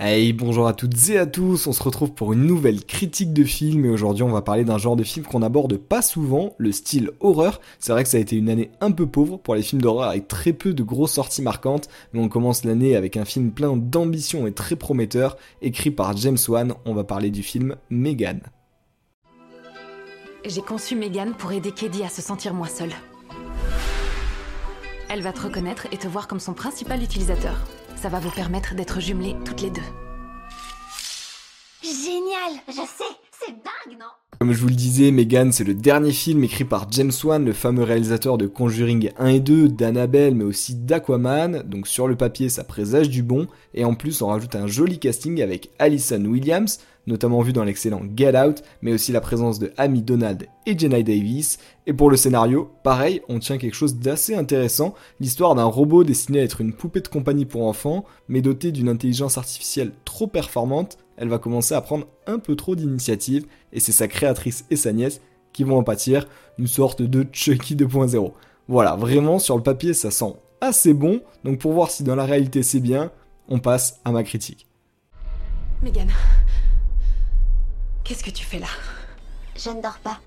Hey, bonjour à toutes et à tous, on se retrouve pour une nouvelle critique de film et aujourd'hui on va parler d'un genre de film qu'on aborde pas souvent, le style horreur. C'est vrai que ça a été une année un peu pauvre pour les films d'horreur avec très peu de grosses sorties marquantes, mais on commence l'année avec un film plein d'ambition et très prometteur, écrit par James Wan, on va parler du film Megan. J'ai conçu Megan pour aider Keddy à se sentir moins seule. Elle va te reconnaître et te voir comme son principal utilisateur. Ça va vous permettre d'être jumelées toutes les deux. Génial Je sais, c'est dingue, non? Comme je vous le disais, Megan, c'est le dernier film écrit par James Wan, le fameux réalisateur de Conjuring 1 et 2, d'Annabelle, mais aussi d'Aquaman. Donc sur le papier, ça présage du bon. Et en plus, on rajoute un joli casting avec Alison Williams, notamment vu dans l'excellent Get Out, mais aussi la présence de Amy Donald et Jenna Davis. Et pour le scénario, pareil, on tient quelque chose d'assez intéressant, l'histoire d'un robot destiné à être une poupée de compagnie pour enfants, mais doté d'une intelligence artificielle trop performante, elle va commencer à prendre un peu trop d'initiative, et c'est sa créatrice et sa nièce qui vont en pâtir, une sorte de Chucky 2.0. Voilà, vraiment sur le papier ça sent assez bon, donc pour voir si dans la réalité c'est bien, on passe à ma critique. Megan, qu'est-ce que tu fais là? Je ne dors pas.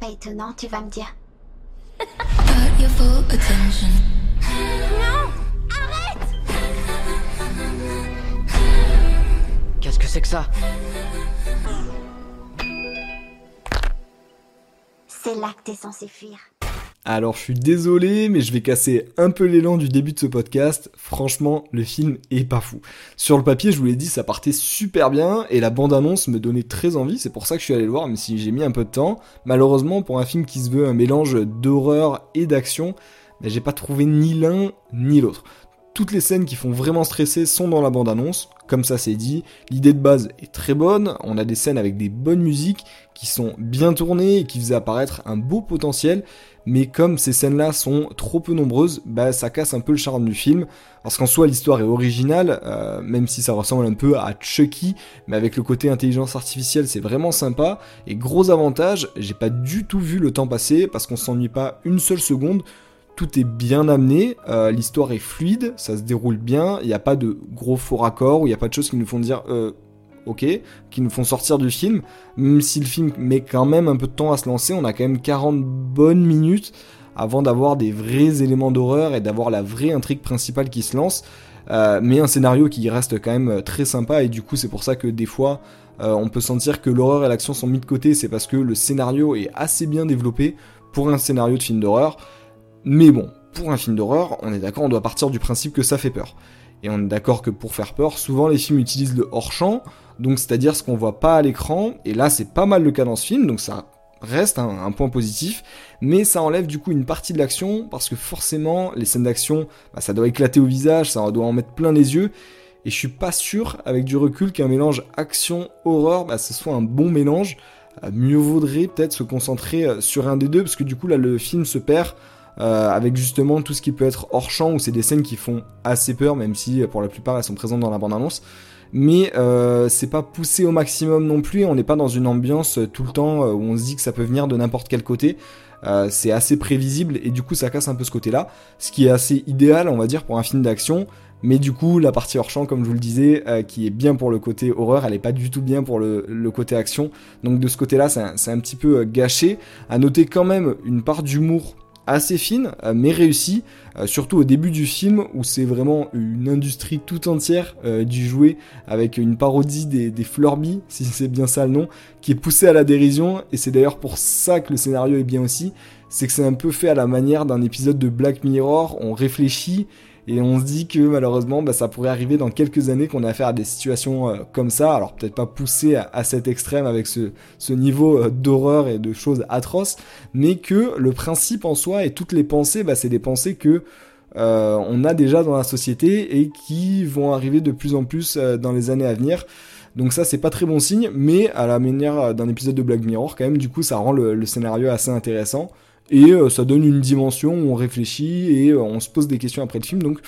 Pas étonnant, tu vas me dire. non Arrête Qu'est-ce que c'est que ça? C'est là que t'es censé fuir. Alors je suis désolé, mais je vais casser un peu l'élan du début de ce podcast. Franchement, le film est pas fou. Sur le papier, je vous l'ai dit, ça partait super bien et la bande-annonce me donnait très envie. C'est pour ça que je suis allé le voir, même si j'ai mis un peu de temps. Malheureusement, pour un film qui se veut un mélange d'horreur et d'action, ben, j'ai pas trouvé ni l'un ni l'autre. Toutes les scènes qui font vraiment stresser sont dans la bande-annonce, comme ça c'est dit. L'idée de base est très bonne, on a des scènes avec des bonnes musiques qui sont bien tournées et qui faisaient apparaître un beau potentiel, mais comme ces scènes-là sont trop peu nombreuses, bah ça casse un peu le charme du film, parce qu'en soi l'histoire est originale, euh, même si ça ressemble un peu à Chucky, mais avec le côté intelligence artificielle c'est vraiment sympa, et gros avantage, j'ai pas du tout vu le temps passer, parce qu'on s'ennuie pas une seule seconde, tout est bien amené, euh, l'histoire est fluide, ça se déroule bien, il n'y a pas de gros faux raccords, il n'y a pas de choses qui nous font dire euh, ok, qui nous font sortir du film, même si le film met quand même un peu de temps à se lancer, on a quand même 40 bonnes minutes avant d'avoir des vrais éléments d'horreur et d'avoir la vraie intrigue principale qui se lance, euh, mais un scénario qui reste quand même très sympa et du coup c'est pour ça que des fois on peut sentir que l'horreur et l'action sont mis de côté, c'est parce que le scénario est assez bien développé pour un scénario de film d'horreur. Mais bon, pour un film d'horreur, on est d'accord, on doit partir du principe que ça fait peur. Et on est d'accord que pour faire peur, souvent les films utilisent le hors-champ, donc c'est-à-dire ce qu'on voit pas à l'écran, et là c'est pas mal le cas dans ce film, donc ça reste un, point positif, mais ça enlève du coup une partie de l'action, parce que forcément les scènes d'action, bah, ça doit éclater au visage, ça doit en mettre plein les yeux, et je suis pas sûr, avec du recul, qu'un mélange action-horreur, bah, ce soit un bon mélange. Euh, mieux vaudrait peut-être se concentrer euh, sur un des deux, parce que du coup là le film se perd euh, avec justement tout ce qui peut être hors champ, où c'est des scènes qui font assez peur, même si pour la plupart elles sont présentes dans la bande-annonce. Mais euh, c'est pas poussé au maximum non plus, on n'est pas dans une ambiance tout le temps où on se dit que ça peut venir de n'importe quel côté. Euh, c'est assez prévisible et du coup ça casse un peu ce côté-là, ce qui est assez idéal on va dire pour un film d'action, mais du coup la partie hors champ comme je vous le disais, qui est bien pour le côté horreur, elle est pas du tout bien pour le, côté action, donc de ce côté-là c'est un, petit peu gâché. À noter quand même une part d'humour assez fine, euh, mais réussie, euh, surtout au début du film où c'est vraiment une industrie tout entière euh, du jouet avec une parodie des, des Flurby, si c'est bien ça le nom, qui est poussée à la dérision, et c'est d'ailleurs pour ça que le scénario est bien aussi, c'est que c'est un peu fait à la manière d'un épisode de Black Mirror, on réfléchit et on se dit que malheureusement, bah, ça pourrait arriver dans quelques années qu'on ait affaire à des situations euh, comme ça. Alors peut-être pas poussé à, cet extrême avec ce, niveau euh, d'horreur et de choses atroces, mais que le principe en soi et toutes les pensées, bah, c'est des pensées que euh, on a déjà dans la société et qui vont arriver de plus en plus dans les années à venir. Donc ça c'est pas très bon signe, mais à la manière d'un épisode de Black Mirror quand même, du coup ça rend le scénario assez intéressant et euh, ça donne une dimension où on réfléchit et euh, on se pose des questions après le film. Donc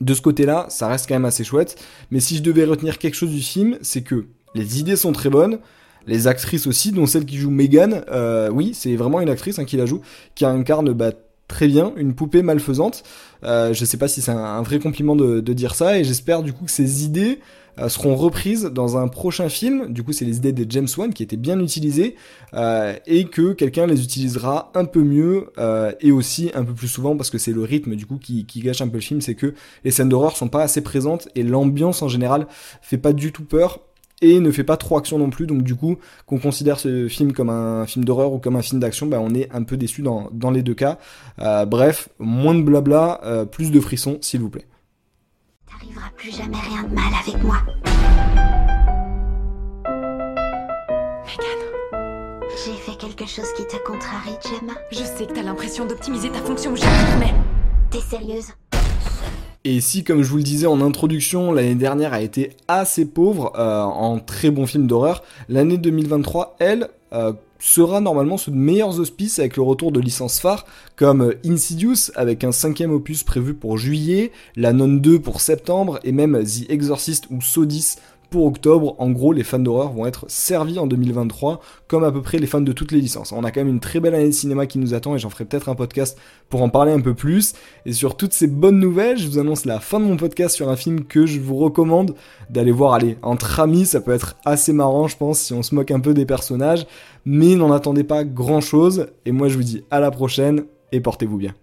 de ce côté-là, ça reste quand même assez chouette. Mais si je devais retenir quelque chose du film, c'est que les idées sont très bonnes. Les actrices aussi, dont celle qui joue Megan, euh, oui, c'est vraiment une actrice hein, qui la joue, qui incarne bah, très bien une poupée malfaisante. Euh, je sais pas si c'est un, vrai compliment de, dire ça, et j'espère du coup que ces idées seront reprises dans un prochain film. Du coup, c'est les idées de James Wan qui étaient bien utilisées euh, et que quelqu'un les utilisera un peu mieux euh, et aussi un peu plus souvent parce que c'est le rythme du coup qui, gâche un peu le film. C'est que les scènes d'horreur sont pas assez présentes et l'ambiance en général fait pas du tout peur et ne fait pas trop action non plus. Donc du coup, qu'on considère ce film comme un film d'horreur ou comme un film d'action, bah, on est un peu déçu dans, dans les deux cas. Euh, bref, moins de blabla, euh, plus de frissons, s'il vous plaît. Plus jamais rien de mal avec moi. Megan, J'ai fait quelque chose qui te contrarie, Gemma. je sais que t'as l'impression d'optimiser ta fonction mais... T'es sérieuse? Et si, comme je vous le disais en introduction, l'année dernière a été assez pauvre euh, en très bons films d'horreur, l'année 2023, elle, euh, sera normalement sous de meilleurs auspices avec le retour de licences phares comme euh, Insidious avec un cinquième opus prévu pour juillet, La Nonne 2 pour septembre et même The Exorcist ou Sodis pour octobre. En gros, les fans d'horreur vont être servis en 2023, comme à peu près les fans de toutes les licences. On a quand même une très belle année de cinéma qui nous attend et j'en ferai peut-être un podcast pour en parler un peu plus. Et sur toutes ces bonnes nouvelles, je vous annonce la fin de mon podcast sur un film que je vous recommande d'aller voir. Allez, entre amis, ça peut être assez marrant, je pense, si on se moque un peu des personnages. Mais n'en attendez pas grand chose. Et moi, je vous dis à la prochaine et portez-vous bien.